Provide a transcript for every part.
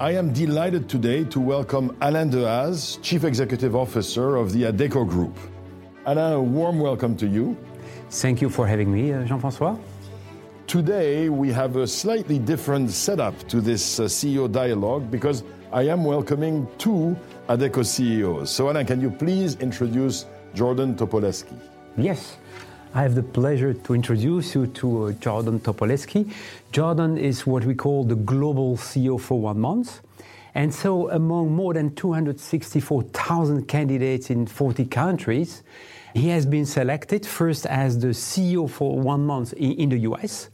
I am delighted today to welcome Alain Dehaze, Chief Executive Officer of the Adecco Group. Alain, a warm welcome to you. Thank you for having me, uh, Jean-François. Today, we have a slightly different setup to this uh, CEO dialogue because I am welcoming two Adecco CEOs. So, Alain, can you please introduce Jordan Topoleski? Yes. I have the pleasure to introduce you to uh, Jordan Topoleski. Jordan is what we call the global CEO for one month. And so, among more than 264,000 candidates in 40 countries, he has been selected first as the CEO for one month in, in the US,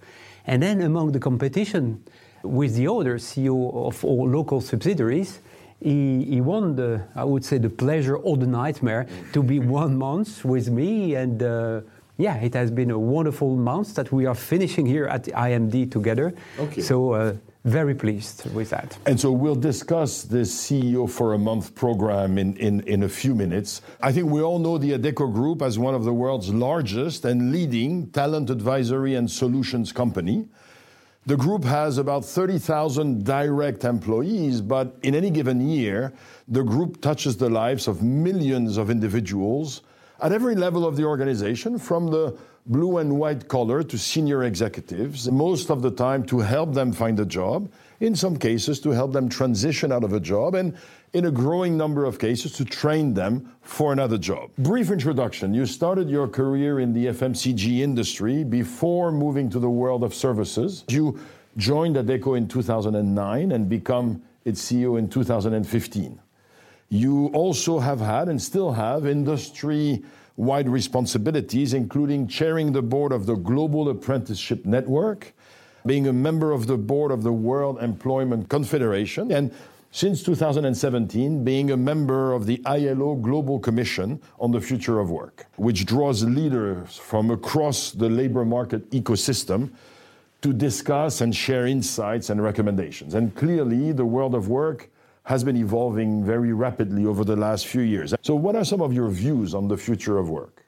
and then among the competition with the other CEO of all local subsidiaries. He, he, won the, I would say, the pleasure or the nightmare to be one month with me and uh, yeah, it has been a wonderful month that we are finishing here at the IMD together. Okay. So, uh, very pleased with that. And so we'll discuss this CEO for a Month program in, in, in a few minutes. I think we all know the Adecco Group as one of the world's largest and leading talent advisory and solutions company. The group has about 30,000 direct employees, but in any given year, the group touches the lives of millions of individuals at every level of the organization, from the blue and white collar to senior executives, most of the time to help them find a job, in some cases to help them transition out of a job, and in a growing number of cases to train them for another job. Brief introduction you started your career in the FMCG industry before moving to the world of services. You joined Adecco in 2009 and become its CEO in 2015. You also have had and still have industry wide responsibilities, including chairing the board of the Global Apprenticeship Network, being a member of the board of the World Employment Confederation, and since 2017, being a member of the ILO Global Commission on the Future of Work, which draws leaders from across the labor market ecosystem to discuss and share insights and recommendations. And clearly, the world of work has been evolving very rapidly over the last few years. So, what are some of your views on the future of work?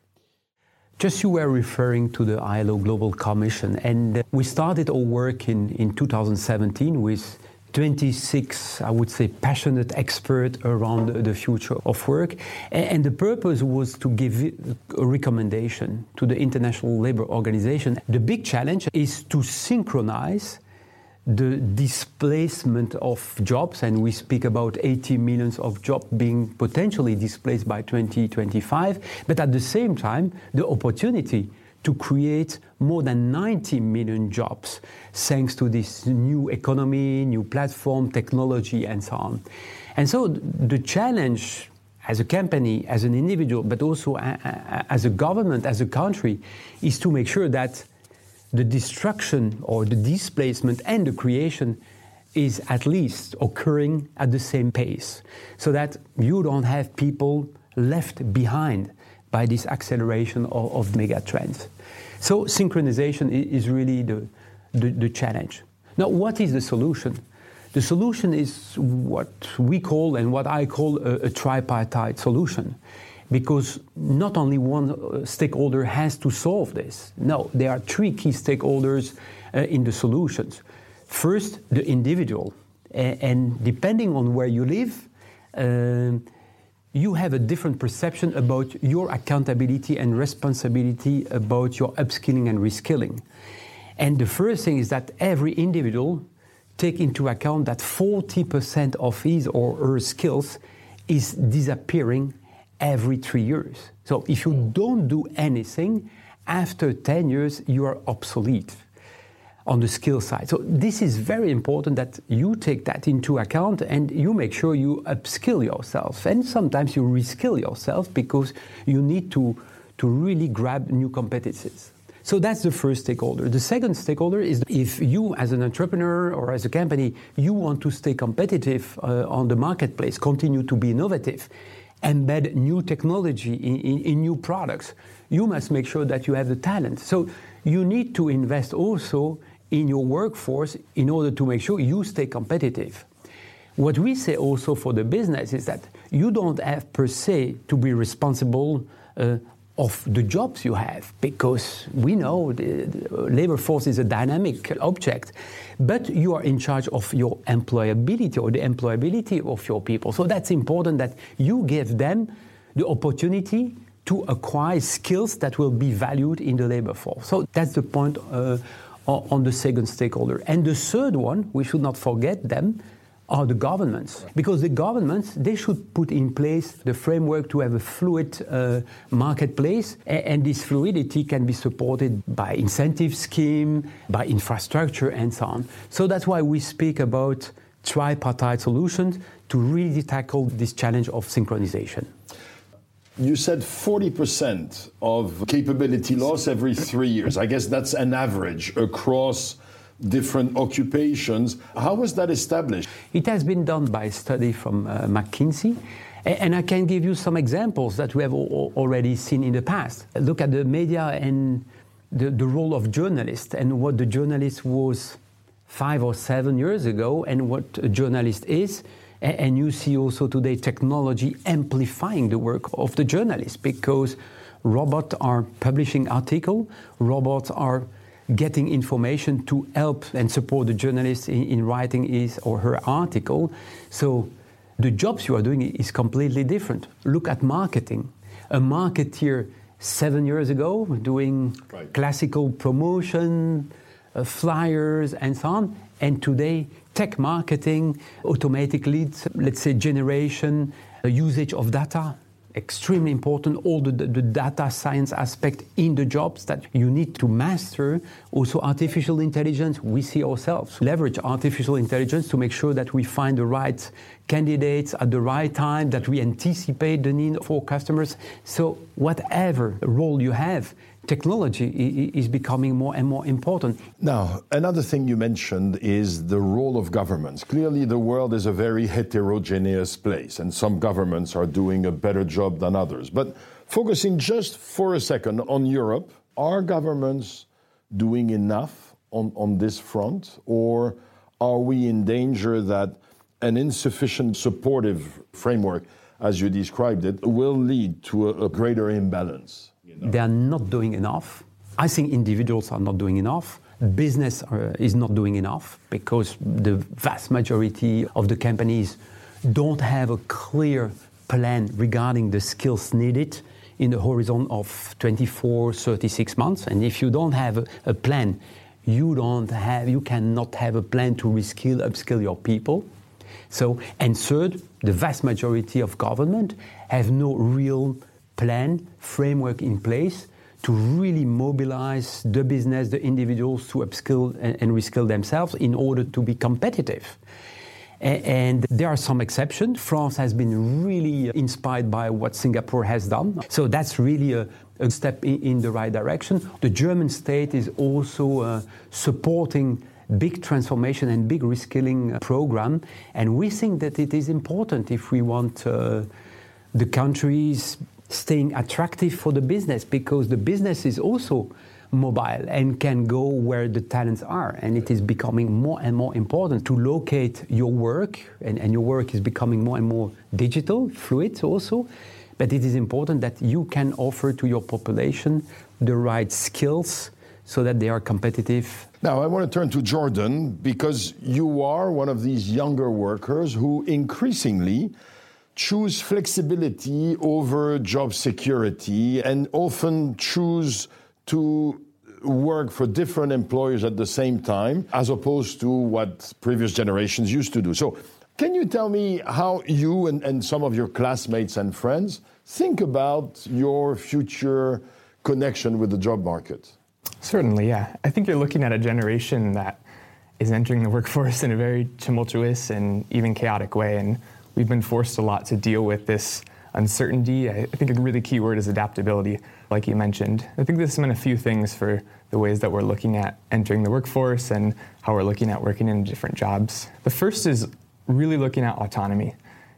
Just you were referring to the ILO Global Commission, and uh, we started our work in, in 2017 with 26, I would say, passionate experts around the future of work. And the purpose was to give a recommendation to the International Labour Organization. The big challenge is to synchronize the displacement of jobs, and we speak about 80 millions of jobs being potentially displaced by 2025, but at the same time, the opportunity to create more than 90 million jobs thanks to this new economy, new platform, technology, and so on. And so the challenge as a company, as an individual, but also as a government, as a country, is to make sure that the destruction or the displacement and the creation is at least occurring at the same pace so that you don't have people left behind by this acceleration of, of mega trends. So synchronization is really the, the, the challenge. Now, what is the solution? The solution is what we call and what I call a, a tripartite solution because not only one uh, stakeholder has to solve this. No, there are three key stakeholders uh, in the solutions. First, the individual. and depending on where you live, uh, you have a different perception about your accountability and responsibility about your upskilling and reskilling. And the first thing is that every individual take into account that 40% of his or her skills is disappearing every three years. So if you don't do anything, after 10 years, you are obsolete on the skill side. So this is very important that you take that into account and you make sure you upskill yourself. And sometimes you reskill yourself because you need to, to really grab new competencies. So that's the first stakeholder. The second stakeholder is if you, as an entrepreneur or as a company, you want to stay competitive uh, on the marketplace, continue to be innovative, embed new technology in, in, in, new products, you must make sure that you have the talent. So you need to invest also in your workforce in order to make sure you stay competitive. What we say also for the business is that you don't have per se to be responsible uh, of the jobs you have because we know the, labor force is a dynamic object but you are in charge of your employability or the employability of your people. So that's important that you give them the opportunity to acquire skills that will be valued in the labor force. So that's the point uh, on the second stakeholder. And the third one we should not forget them are the governments. Because the governments, they should put in place the framework to have a fluid uh, marketplace, and this fluidity can be supported by incentive scheme, by infrastructure, and so on. So that's why we speak about tripartite solutions to really tackle this challenge of synchronization. You said 40% of capability loss every three years. I guess that's an average across different occupations. How was that established? It has been done by a study from uh, McKinsey. And I can give you some examples that we have already seen in the past. Look at the media and the, the role of journalists and what the journalist was five or seven years ago and what a journalist is. And you see also today technology amplifying the work of the journalist because robots are publishing articles, robots are getting information to help and support the journalist in, in writing his or her article. So the jobs you are doing is completely different. Look at marketing. A marketeer seven years ago doing right. classical promotion, uh, flyers, and so on. And today, tech marketing, automatic leads, let's say generation, uh, usage of data, extremely important, all the, the, data science aspect in the jobs that you need to master. Also, artificial intelligence, we see ourselves leverage artificial intelligence to make sure that we find the right candidates at the right time, that we anticipate the need for customers. So, whatever role you have, technology is becoming more and more important. Now, another thing you mentioned is the role of governments. Clearly, the world is a very heterogeneous place, and some governments are doing a better job than others. But focusing just for a second on Europe, are governments doing enough on, on this front, or are we in danger that an insufficient supportive framework, as you described it, will lead to a, a greater imbalance? They are not doing enough. I think individuals are not doing enough. Business uh, is not doing enough because the vast majority of the companies don't have a clear plan regarding the skills needed in the horizon of 24, 36 months. And if you don't have a, a plan, you don't have, you cannot have a plan to reskill, upskill your people. So, and third, the vast majority of government have no real plan, framework in place to really mobilize the business, the individuals to upskill and, and reskill themselves in order to be competitive. And there are some exceptions. France has been really inspired by what Singapore has done. So that's really a, a step in, in, the right direction. The German state is also uh, supporting big transformation and big reskilling program. And we think that it is important if we want uh, the countries staying attractive for the business because the business is also mobile and can go where the talents are. And it is becoming more and more important to locate your work, and, and, your work is becoming more and more digital, fluid also. But it is important that you can offer to your population the right skills so that they are competitive. Now, I want to turn to Jordan because you are one of these younger workers who increasingly choose flexibility over job security and often choose to work for different employers at the same time as opposed to what previous generations used to do. So, can you tell me how you and, and some of your classmates and friends think about your future connection with the job market? Certainly, yeah. I think you're looking at a generation that is entering the workforce in a very tumultuous and even chaotic way. And we've been forced a lot to deal with this uncertainty. I think a really key word is adaptability, like you mentioned. I think this has meant a few things for the ways that we're looking at entering the workforce and how we're looking at working in different jobs. The first is really looking at autonomy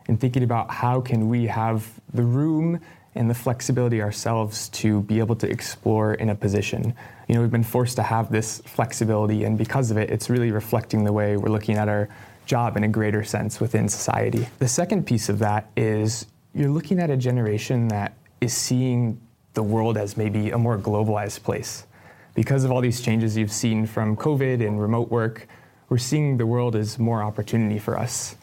and thinking about how can we have the room and the flexibility ourselves to be able to explore in a position. You know, we've been forced to have this flexibility and because of it, it's really reflecting the way we're looking at our job in a greater sense within society. The second piece of that is you're looking at a generation that is seeing the world as maybe a more globalized place. Because of all these changes you've seen from COVID and remote work, we're seeing the world as more opportunity for us.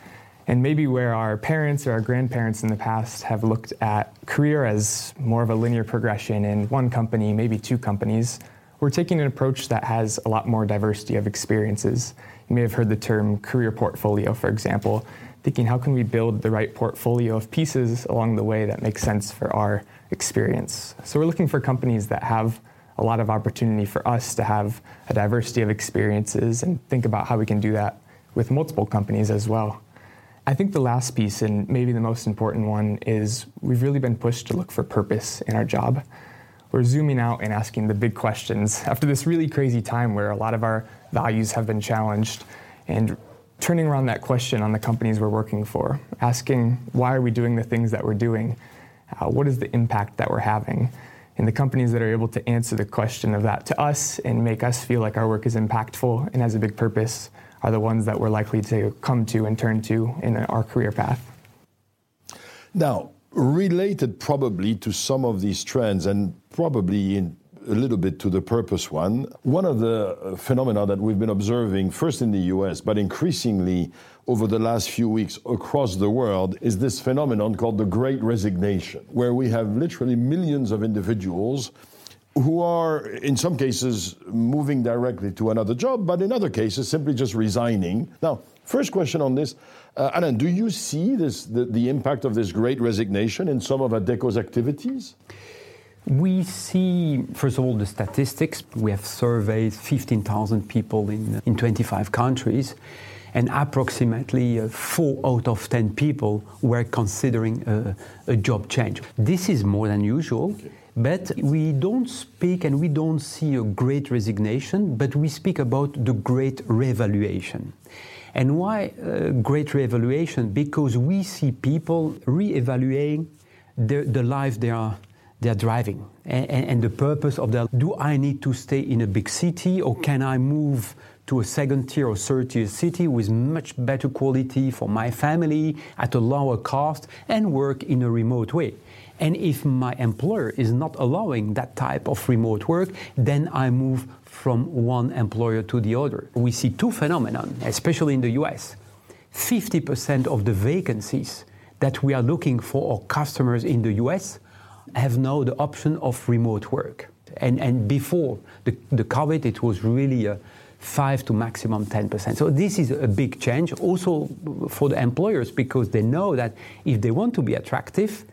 And maybe where our parents or our grandparents in the past have looked at career as more of a linear progression in one company, maybe two companies, we're taking an approach that has a lot more diversity of experiences. May have heard the term career portfolio, for example, thinking how can we build the right portfolio of pieces along the way that makes sense for our experience. So we're looking for companies that have a lot of opportunity for us to have a diversity of experiences and think about how we can do that with multiple companies as well. I think the last piece, and maybe the most important one, is we've really been pushed to look for purpose in our job we're zooming out and asking the big questions after this really crazy time where a lot of our values have been challenged and turning around that question on the companies we're working for, asking why are we doing the things that we're doing? Uh, what is the impact that we're having? And the companies that are able to answer the question of that to us and make us feel like our work is impactful and has a big purpose are the ones that we're likely to come to and turn to in our career path. Now, related probably to some of these trends and probably in a little bit to the purpose one. One of the uh, phenomena that we've been observing, first in the US, but increasingly over the last few weeks across the world, is this phenomenon called the Great Resignation, where we have literally millions of individuals who are, in some cases, moving directly to another job, but in other cases, simply just resigning. Now, first question on this uh, Alain, do you see this, the, the impact of this great resignation in some of Adecco's activities? We see, first of all, the statistics. We have surveyed 15,000 people in, in 25 countries, and approximately uh, four out of 10 people were considering a, a job change. This is more than usual. Okay. But we don't speak and we don't see a great resignation, but we speak about the great reevaluation. And why uh, great reevaluation? Because we see people reevaluating the, the life they are they're driving and, and, the purpose of that. Do I need to stay in a big city or can I move to a second tier or third tier city with much better quality for my family at a lower cost and work in a remote way? And if my employer is not allowing that type of remote work, then I move from one employer to the other. We see two phenomena, especially in the US. 50% of the vacancies that we are looking for our customers in the US have now the option of remote work. And, and before the, the COVID, it was really a 5 to maximum 10%. So this is a big change also for the employers because they know that if they want to be attractive,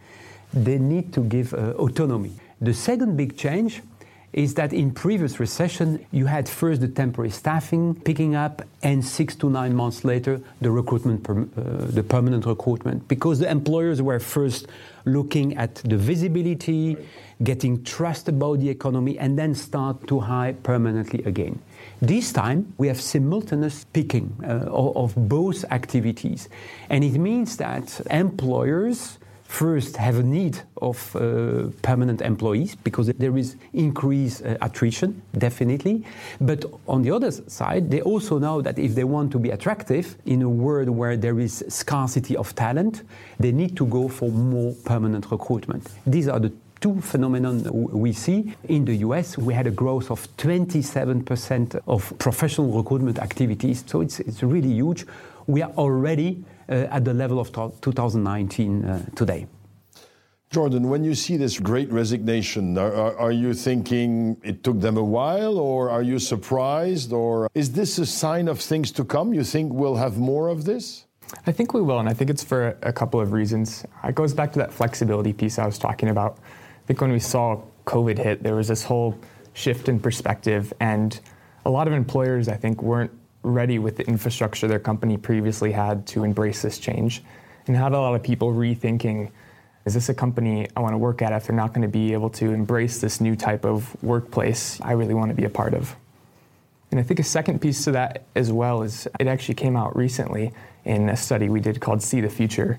they need to give uh, autonomy. The second big change is that in previous recession you had first the temporary staffing picking up and six to nine months later the recruitment per, uh, the permanent recruitment. Because the employers were first looking at the visibility getting trust about the economy and then start to hire permanently again. This time we have simultaneous picking uh, of both activities. And it means that employers first have a need of uh, permanent employees because there is increased uh, attrition, definitely. But on the other side, they also know that if they want to be attractive in a world where there is scarcity of talent, they need to go for more permanent recruitment. These are the two phenomena we see. In the US, we had a growth of 27% of professional recruitment activities, so it's, it's really huge. We are already at the level of 2019 uh, today. Jordan, when you see this great resignation, are, are, you thinking it took them a while, or are you surprised, or is this a sign of things to come? You think we'll have more of this? I think we will, and I think it's for a couple of reasons. It goes back to that flexibility piece I was talking about. I think when we saw COVID hit, there was this whole shift in perspective, and a lot of employers, I think, weren't ready with the infrastructure their company previously had to embrace this change and had a lot of people rethinking is this a company I want to work at if they're not going to be able to embrace this new type of workplace I really want to be a part of? And I think a second piece to that as well is it actually came out recently in a study we did called See the Future.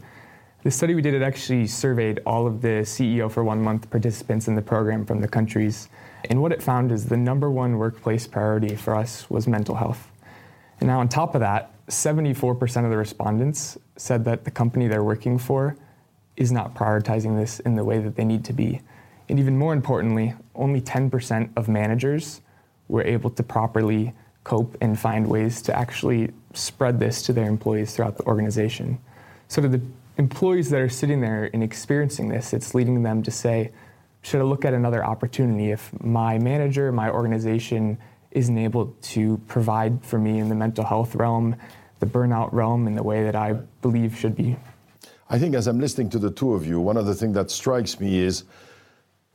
The study we did, it actually surveyed all of the CEO for one month participants in the program from the countries. And what it found is the number one workplace priority for us was mental health. And now, on top of that, 74% of the respondents said that the company they're working for is not prioritizing this in the way that they need to be. And even more importantly, only 10% of managers were able to properly cope and find ways to actually spread this to their employees throughout the organization. So to the employees that are sitting there and experiencing this, it's leading them to say, should I look at another opportunity if my manager, my organization isn't able to provide for me in the mental health realm, the burnout realm in the way that I believe should be? I think as I'm listening to the two of you, one of the things that strikes me is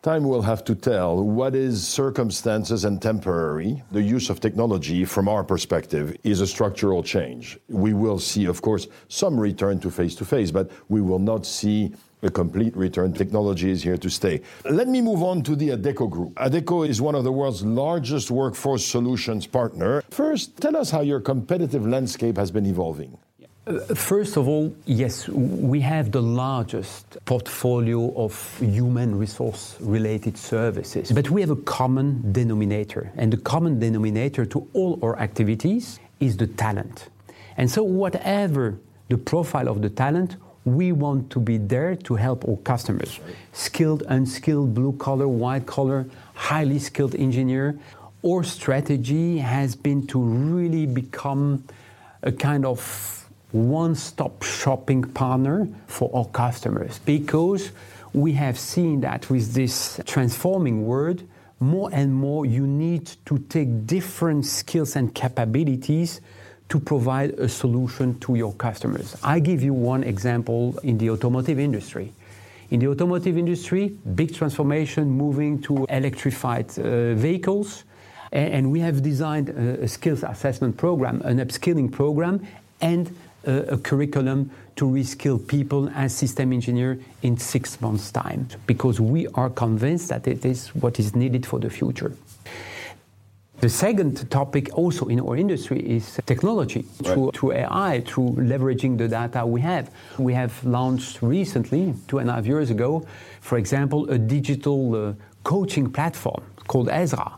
time will have to tell what is circumstances and temporary. The use of technology, from our perspective, is a structural change. We will see, of course, some return to face to face, but we will not see a complete return. Technology is here to stay. Let me move on to the Adecco Group. Adecco is one of the world's largest workforce solutions partner. First, tell us how your competitive landscape has been evolving. First of all, yes, we have the largest portfolio of human resource related services, but we have a common denominator. And the common denominator to all our activities is the talent. And so, whatever the profile of the talent, we want to be there to help our customers skilled, unskilled, blue collar, white collar, highly skilled engineer. Our strategy has been to really become a kind of one stop shopping partner for our customers because we have seen that with this transforming world, more and more you need to take different skills and capabilities to provide a solution to your customers. I give you one example in the automotive industry. In the automotive industry, big transformation moving to electrified uh, vehicles. And we have designed a, skills assessment program, an upskilling program, and a, curriculum to reskill people as system engineer in six months' time, because we are convinced that it is what is needed for the future. The second topic also in our industry is technology right. through, through AI, through leveraging the data we have. We have launched recently, two and a half years ago, for example, a digital uh, coaching platform called Ezra.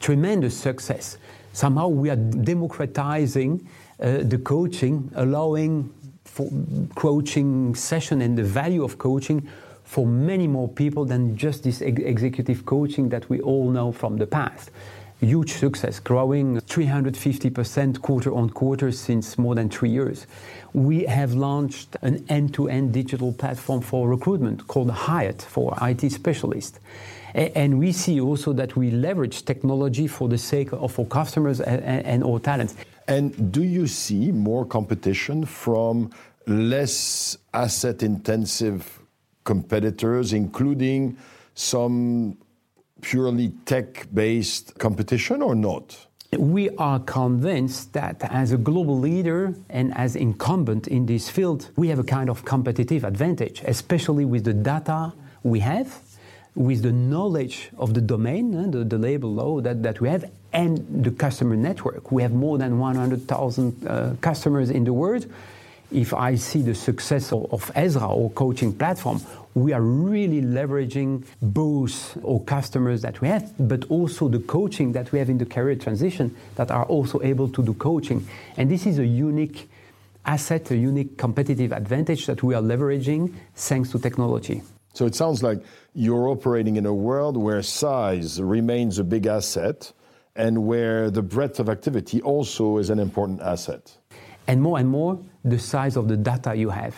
Tremendous success. Somehow we are democratizing uh, the coaching, allowing for coaching session and the value of coaching for many more people than just this ex- executive coaching that we all know from the past huge success, growing 350% quarter on quarter since more than three years. We have launched an end to end digital platform for recruitment called Hired for IT specialists. And we see also that we leverage technology for the sake of our customers and our talents. And do you see more competition from less asset intensive competitors, including some purely tech based competition or not? We are convinced that as a global leader and as incumbent in this field, we have a kind of competitive advantage, especially with the data we have, with the knowledge of the domain, uh, the, the labor law that, that we have, and the customer network. We have more than 100,000 uh, customers in the world. If I see the success of, of Ezra or coaching platform, we are really leveraging both our customers that we have, but also the coaching that we have in the career transition that are also able to do coaching. And this is a unique asset, a unique competitive advantage that we are leveraging thanks to technology. So it sounds like you're operating in a world where size remains a big asset and where the breadth of activity also is an important asset. And more and more, the size of the data you have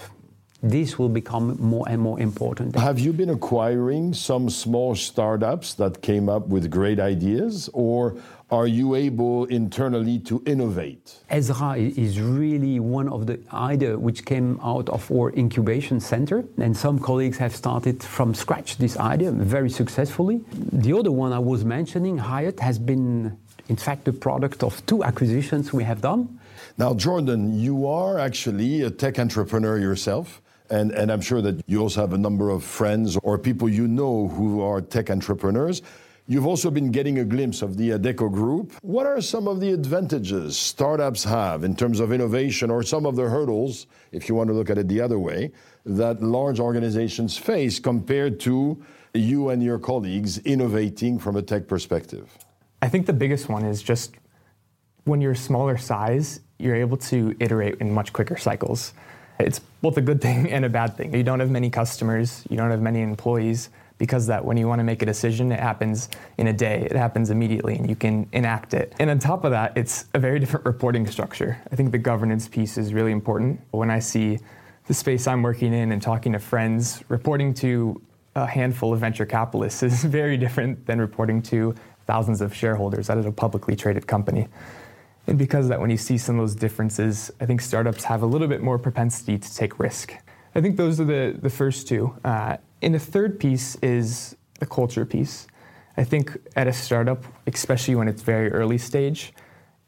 this will become more and more important. Have you been acquiring some small startups that came up with great ideas, or are you able internally to innovate? Ezra is really one of the ideas which came out of our incubation center, and some colleagues have started from scratch this idea very successfully. The other one I was mentioning, Hired, has been in fact the product of two acquisitions we have done. Now, Jordan, you are actually a tech entrepreneur yourself. And, and I'm sure that you also have a number of friends or people you know who are tech entrepreneurs. You've also been getting a glimpse of the Adecco Group. What are some of the advantages startups have in terms of innovation or some of the hurdles, if you want to look at it the other way, that large organizations face compared to you and your colleagues innovating from a tech perspective? I think the biggest one is just when you're smaller size, you're able to iterate in much quicker cycles. It's both a good thing and a bad thing. You don't have many customers, you don't have many employees, because that when you want to make a decision, it happens in a day, it happens immediately, and you can enact it. And on top of that, it's a very different reporting structure. I think the governance piece is really important. When I see the space I'm working in and talking to friends, reporting to a handful of venture capitalists is very different than reporting to thousands of shareholders at a publicly traded company. And because that, when you see some of those differences, I think startups have a little bit more propensity to take risk. I think those are the, the first two. Uh, and the third piece is the culture piece. I think at a startup, especially when it's very early stage,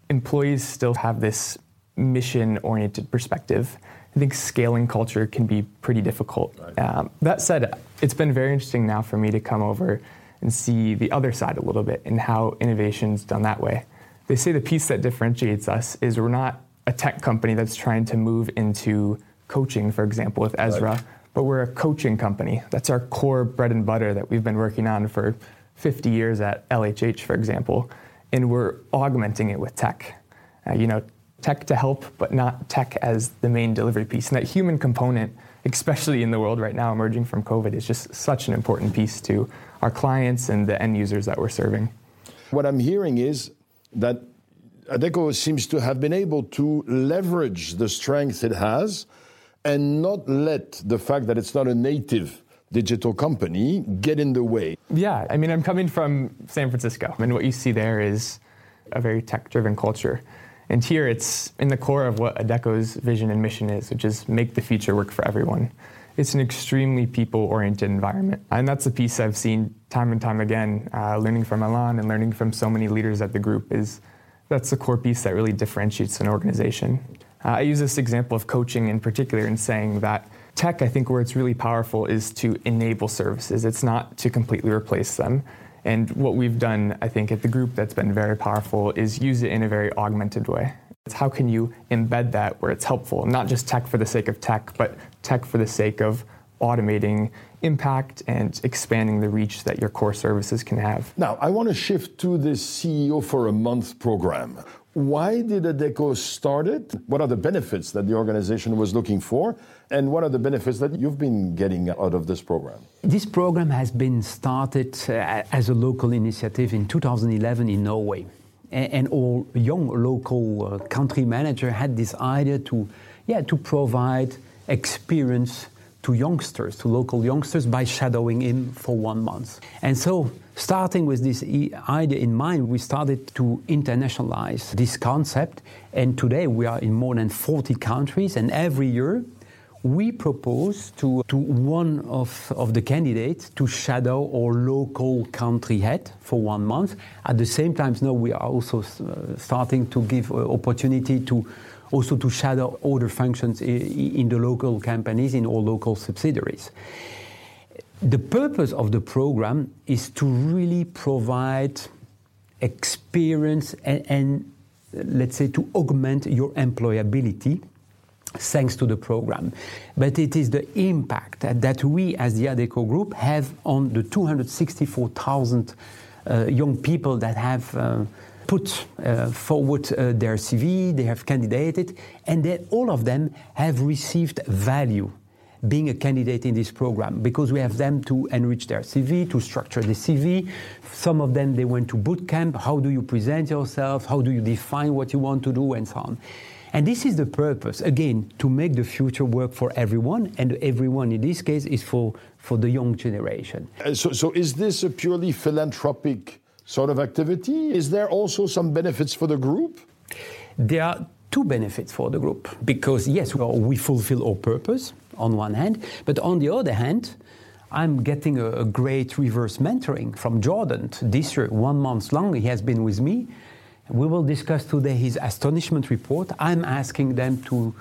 employees still have this mission oriented perspective. I think scaling culture can be pretty difficult. Right. Um, that said, it's been very interesting now for me to come over and see the other side a little bit and how innovation's done that way. They say the piece that differentiates us is we're not a tech company that's trying to move into coaching, for example, with Ezra, right. but we're a coaching company. That's our core bread and butter that we've been working on for 50 years at LHH, for example, and we're augmenting it with tech. Uh, you know, tech to help, but not tech as the main delivery piece. And that human component, especially in the world right now emerging from COVID, is just such an important piece to our clients and the end users that we're serving. What I'm hearing is that Adecco seems to have been able to leverage the strength it has and not let the fact that it's not a native digital company get in the way. Yeah, I mean, I'm coming from San Francisco, and what you see there is a very tech driven culture. And here it's in the core of what Adecco's vision and mission is, which is make the future work for everyone. It's an extremely people oriented environment. And that's a piece I've seen time and time again, uh, learning from Alain and learning from so many leaders at the group is that's the core piece that really differentiates an organization. Uh, I use this example of coaching in particular in saying that tech, I think, where it's really powerful is to enable services. It's not to completely replace them. And what we've done, I think, at the group that's been very powerful is use it in a very augmented way. It's how can you embed that where it's helpful, not just tech for the sake of tech, but tech for the sake of automating impact and expanding the reach that your core services can have. Now, I want to shift to the CEO for a month program. Why did Adecco start it? What are the benefits that the organization was looking for? And what are the benefits that you've been getting out of this program? This program has been started uh, as a local initiative in 2011 in Norway. And, all young local uh, country manager had this idea to, yeah, to provide experience to youngsters, to local youngsters, by shadowing him for one month. And so, starting with this idea in mind, we started to internationalize this concept. And today we are in more than 40 countries, and every year we propose to, to one of, of the candidates to shadow our local country head for one month. At the same time, now we are also uh, starting to give uh, opportunity to also to shadow other functions in the local companies, in all local subsidiaries. The purpose of the program is to really provide experience and, and let's say to augment your employability thanks to the program. But it is the impact that we as the Adecco Group have on the 264,000 uh, young people that have uh, put uh, forward uh, their CV, they have candidated, and then all of them have received value being a candidate in this program because we have them to enrich their CV, to structure the CV. Some of them they went to boot camp. How do you present yourself? How do you define what you want to do, and so on. And this is the purpose, again, to make the future work for everyone, and everyone in this case is for, for the young generation. Uh, so, so, is this a purely philanthropic sort of activity? Is there also some benefits for the group? There are two benefits for the group because, yes, we fulfill our purpose on one hand, but on the other hand, I'm getting a, a great reverse mentoring from Jordan this year, one month long. He has been with me. We will discuss today his astonishment report. I'm asking them to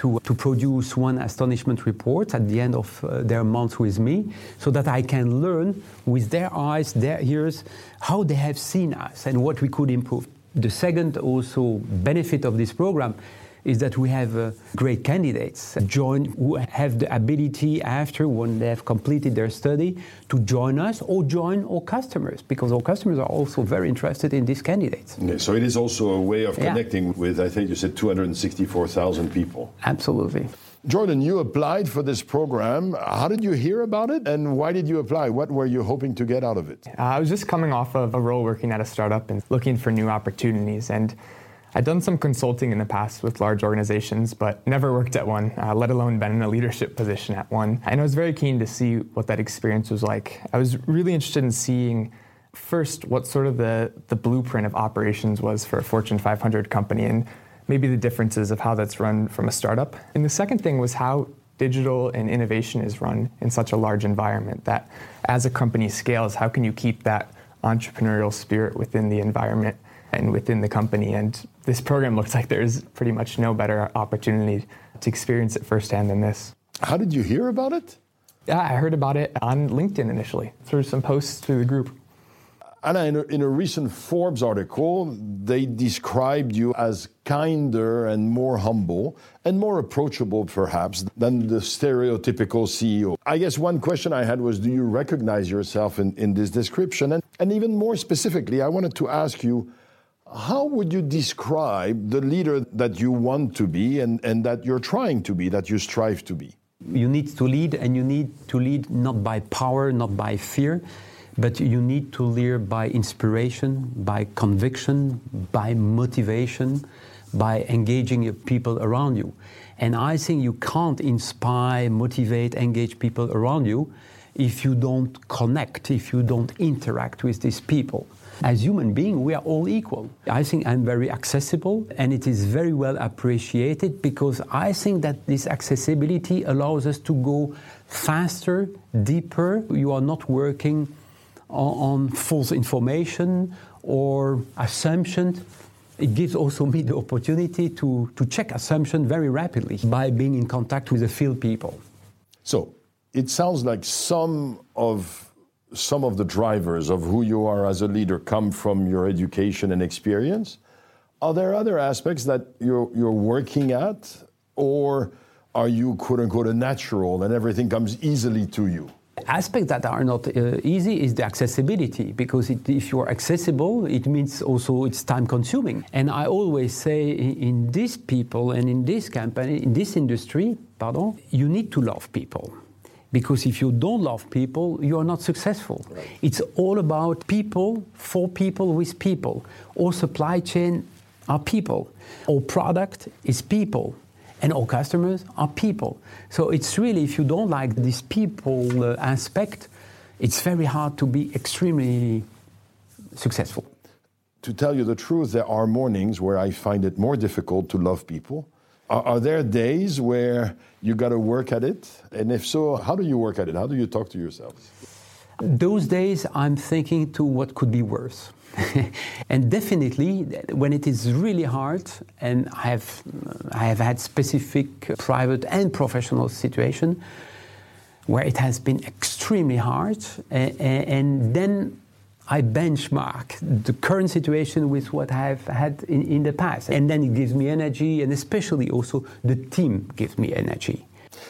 to, to produce one astonishment report at the end of uh, their month with me so that I can learn with their eyes, their ears, how they have seen us and what we could improve. The second also benefit of this program is that we have uh, great candidates join who have the ability after when they have completed their study to join us or join our customers because our customers are also very interested in these candidates. Okay, so it is also a way of connecting yeah. with I think you said 264,000 people. Absolutely. Jordan, you applied for this program. How did you hear about it and why did you apply? What were you hoping to get out of it? Uh, I was just coming off of a role working at a startup and looking for new opportunities. And I'd done some consulting in the past with large organizations, but never worked at one, uh, let alone been in a leadership position at one. And I was very keen to see what that experience was like. I was really interested in seeing first what sort of the, the blueprint of operations was for a Fortune 500 company and maybe the differences of how that's run from a startup. And the second thing was how digital and innovation is run in such a large environment that as a company scales, how can you keep that entrepreneurial spirit within the environment and within the company? And this program looks like there's pretty much no better opportunity to experience it firsthand than this. How did you hear about it? Yeah, I heard about it on LinkedIn initially through some posts through the group. Anna, in a, in a, recent Forbes article, they described you as kinder and more humble and more approachable, perhaps, than the stereotypical CEO. I guess one question I had was do you recognize yourself in, in this description? And, and even more specifically, I wanted to ask you how would you describe the leader that you want to be and, and that you're trying to be, that you strive to be? You need to lead, and you need to lead not by power, not by fear but you need to lead by inspiration, by conviction, by motivation, by engaging your people around you. And I think you can't inspire, motivate, engage people around you if you don't connect, if you don't interact with these people. As human beings, we are all equal. I think I'm very accessible and it is very well appreciated because I think that this accessibility allows us to go faster, deeper. You are not working on, false information or assumptions. It gives also me the opportunity to, to check assumption very rapidly by being in contact with the field people. So it sounds like some of some of the drivers of who you are as a leader come from your education and experience. Are there other aspects that you're, you're working at, or are you quote unquote a natural and everything comes easily to you? aspects that are not uh, easy is the accessibility because it, if you are accessible it means also it's time consuming and i always say in, in these people and in this company in this industry pardon you need to love people because if you don't love people you are not successful right. it's all about people for people with people all supply chain are people all product is people and all customers are people. So it's really, if you don't like this people uh, aspect, it's very hard to be extremely successful. To tell you the truth, there are mornings where I find it more difficult to love people. Are, are there days where you got to work at it? And if so, how do you work at it? How do you talk to yourself? Those days, I'm thinking to what could be worse. and definitely, when it is really hard, and I have, I have had specific private and professional situation where it has been extremely hard, and, and then I benchmark the current situation with what I've had in, in the past. And then it gives me energy, and especially also the team gives me energy.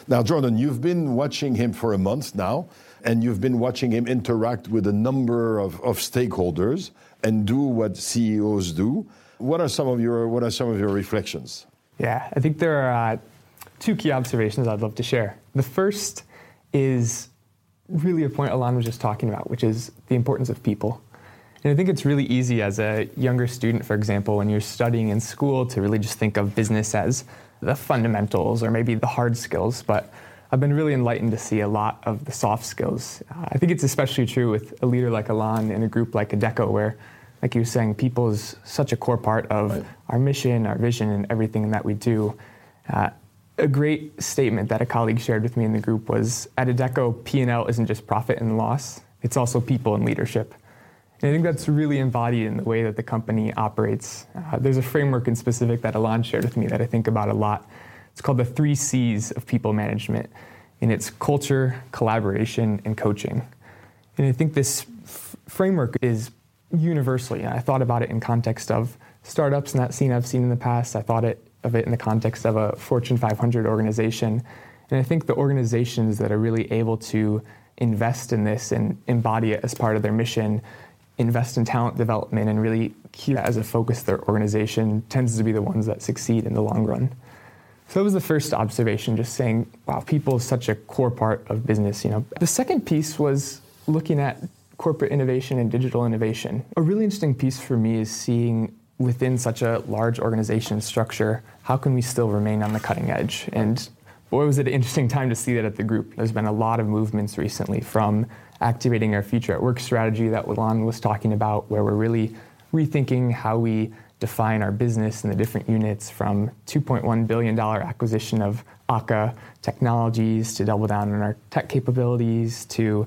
Now, Jordan, you've been watching him for a month now, and you've been watching him interact with a number of, of stakeholders and do what CEOs do. What are some of your What are some of your reflections? Yeah, I think there are uh, two key observations I'd love to share. The first is really a point Alain was just talking about, which is the importance of people. And I think it's really easy as a younger student, for example, when you're studying in school, to really just think of business as the fundamentals or maybe the hard skills. But I've been really enlightened to see a lot of the soft skills. Uh, I think it's especially true with a leader like Alain in a group like Adecco, where, like you were saying, people is such a core part of right. our mission, our vision, and everything that we do. Uh, a great statement that a colleague shared with me in the group was, at Adecco, P&L isn't just profit and loss, it's also people and leadership. And I think that's really embodied in the way that the company operates. Uh, there's a framework in specific that Alain shared with me that I think about a lot it's called the three C's of people management, and it's culture, collaboration, and coaching. And I think this f- framework is universally. I thought about it in context of startups and that scene I've seen in the past. I thought it, of it in the context of a Fortune 500 organization. And I think the organizations that are really able to invest in this and embody it as part of their mission, invest in talent development, and really keep that as a focus their organization tends to be the ones that succeed in the long run. So that was the first observation, just saying, wow, people is such a core part of business, you know. The second piece was looking at corporate innovation and digital innovation. A really interesting piece for me is seeing within such a large organization structure, how can we still remain on the cutting edge? And boy, was it an interesting time to see that at the group. There's been a lot of movements recently from activating our future at work strategy that Alain was talking about, where we're really rethinking how we define our business and the different units from $2.1 billion acquisition of Akka Technologies to double down on our tech capabilities to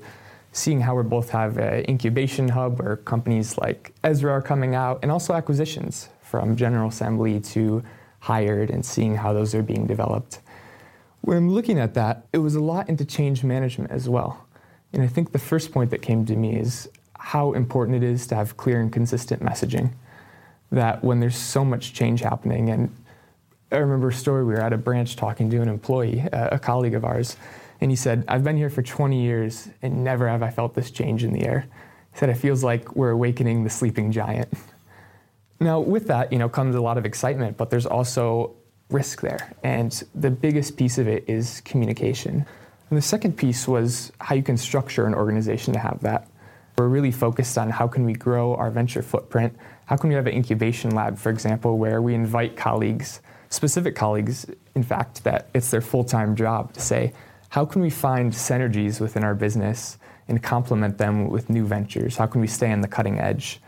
seeing how we both have an incubation hub where companies like Ezra are coming out and also acquisitions from General Assembly to Hired and seeing how those are being developed. When looking at that, it was a lot into change management as well. And I think the first point that came to me is how important it is to have clear and consistent messaging that when there's so much change happening, and I remember a story, we were at a branch talking to an employee, a colleague of ours, and he said, I've been here for 20 years and never have I felt this change in the air. He said, it feels like we're awakening the sleeping giant. Now, with that, you know, comes a lot of excitement, but there's also risk there. And the biggest piece of it is communication. And the second piece was how you can structure an organization to have that. We're really focused on how can we grow our venture footprint, how can we have an incubation lab, for example, where we invite colleagues, specific colleagues, in fact, that it's their full time job to say, how can we find synergies within our business and complement them with new ventures? How can we stay on the cutting edge?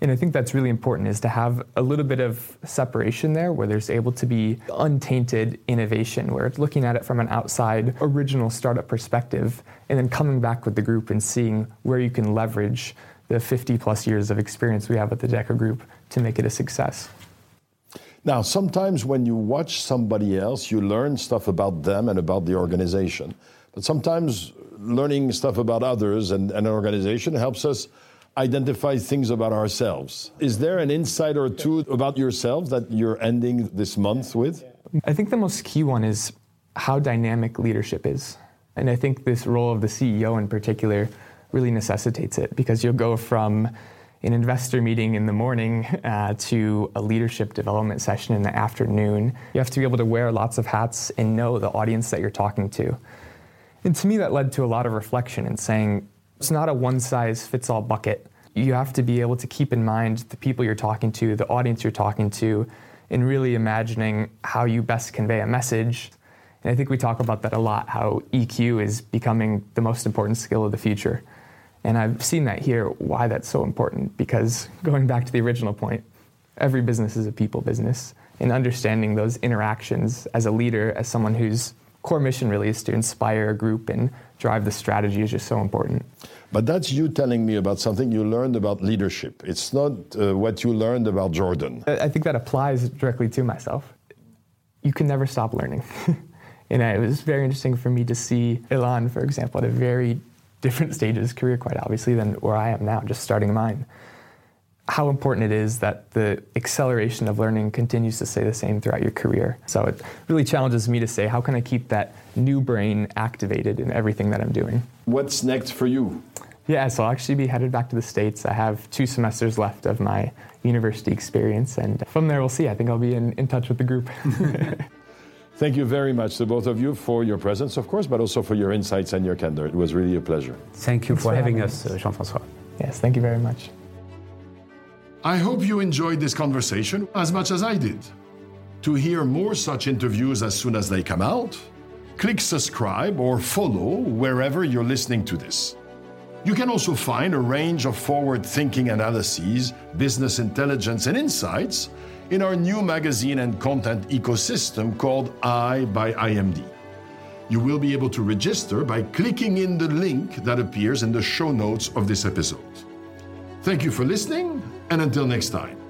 And I think that's really important is to have a little bit of separation there where there's able to be untainted innovation, where it's looking at it from an outside original startup perspective and then coming back with the group and seeing where you can leverage the 50 plus years of experience we have at the Adecco Group to make it a success. Now, sometimes when you watch somebody else, you learn stuff about them and about the organization. But sometimes learning stuff about others and, and an organization helps us identify things about ourselves. Is there an insight or two about yourselves that you're ending this month with? I think the most key one is how dynamic leadership is. And I think this role of the CEO in particular really necessitates it because you'll go from an investor meeting in the morning uh, to a leadership development session in the afternoon. You have to be able to wear lots of hats and know the audience that you're talking to. And to me, that led to a lot of reflection and saying it's not a one size fits all bucket. You have to be able to keep in mind the people you're talking to, the audience you're talking to, and really imagining how you best convey a message. And I think we talk about that a lot how EQ is becoming the most important skill of the future. And I've seen that here, why that's so important, because going back to the original point, every business is a people business. And understanding those interactions as a leader, as someone whose core mission really is to inspire a group and drive the strategy is just so important. But that's you telling me about something you learned about leadership. It's not uh, what you learned about Jordan. I think that applies directly to myself. You can never stop learning. and it was very interesting for me to see Alain, for example, at a very different stages of his career, quite obviously, than where I am now, just starting mine. How important it is that the acceleration of learning continues to stay the same throughout your career. So it really challenges me to say, how can I keep that new brain activated in everything that I'm doing? What's next for you? Yeah, so I'll actually be headed back to the States. I have two semesters left of my university experience, and from there we'll see. I think I'll be in, in touch with the group. Thank you very much to both of you for your presence, of course, but also for your insights and your candor. It was really a pleasure. Thank you for, for having us, uh, Jean Francois. Yes, thank you very much. I hope you enjoyed this conversation as much as I did. To hear more such interviews as soon as they come out, click subscribe or follow wherever you're listening to this. You can also find a range of forward thinking analyses, business intelligence, and insights in our new magazine and content ecosystem called I by IMD. You will be able to register by clicking in the link that appears in the show notes of this episode. Thank you for listening, and until next time.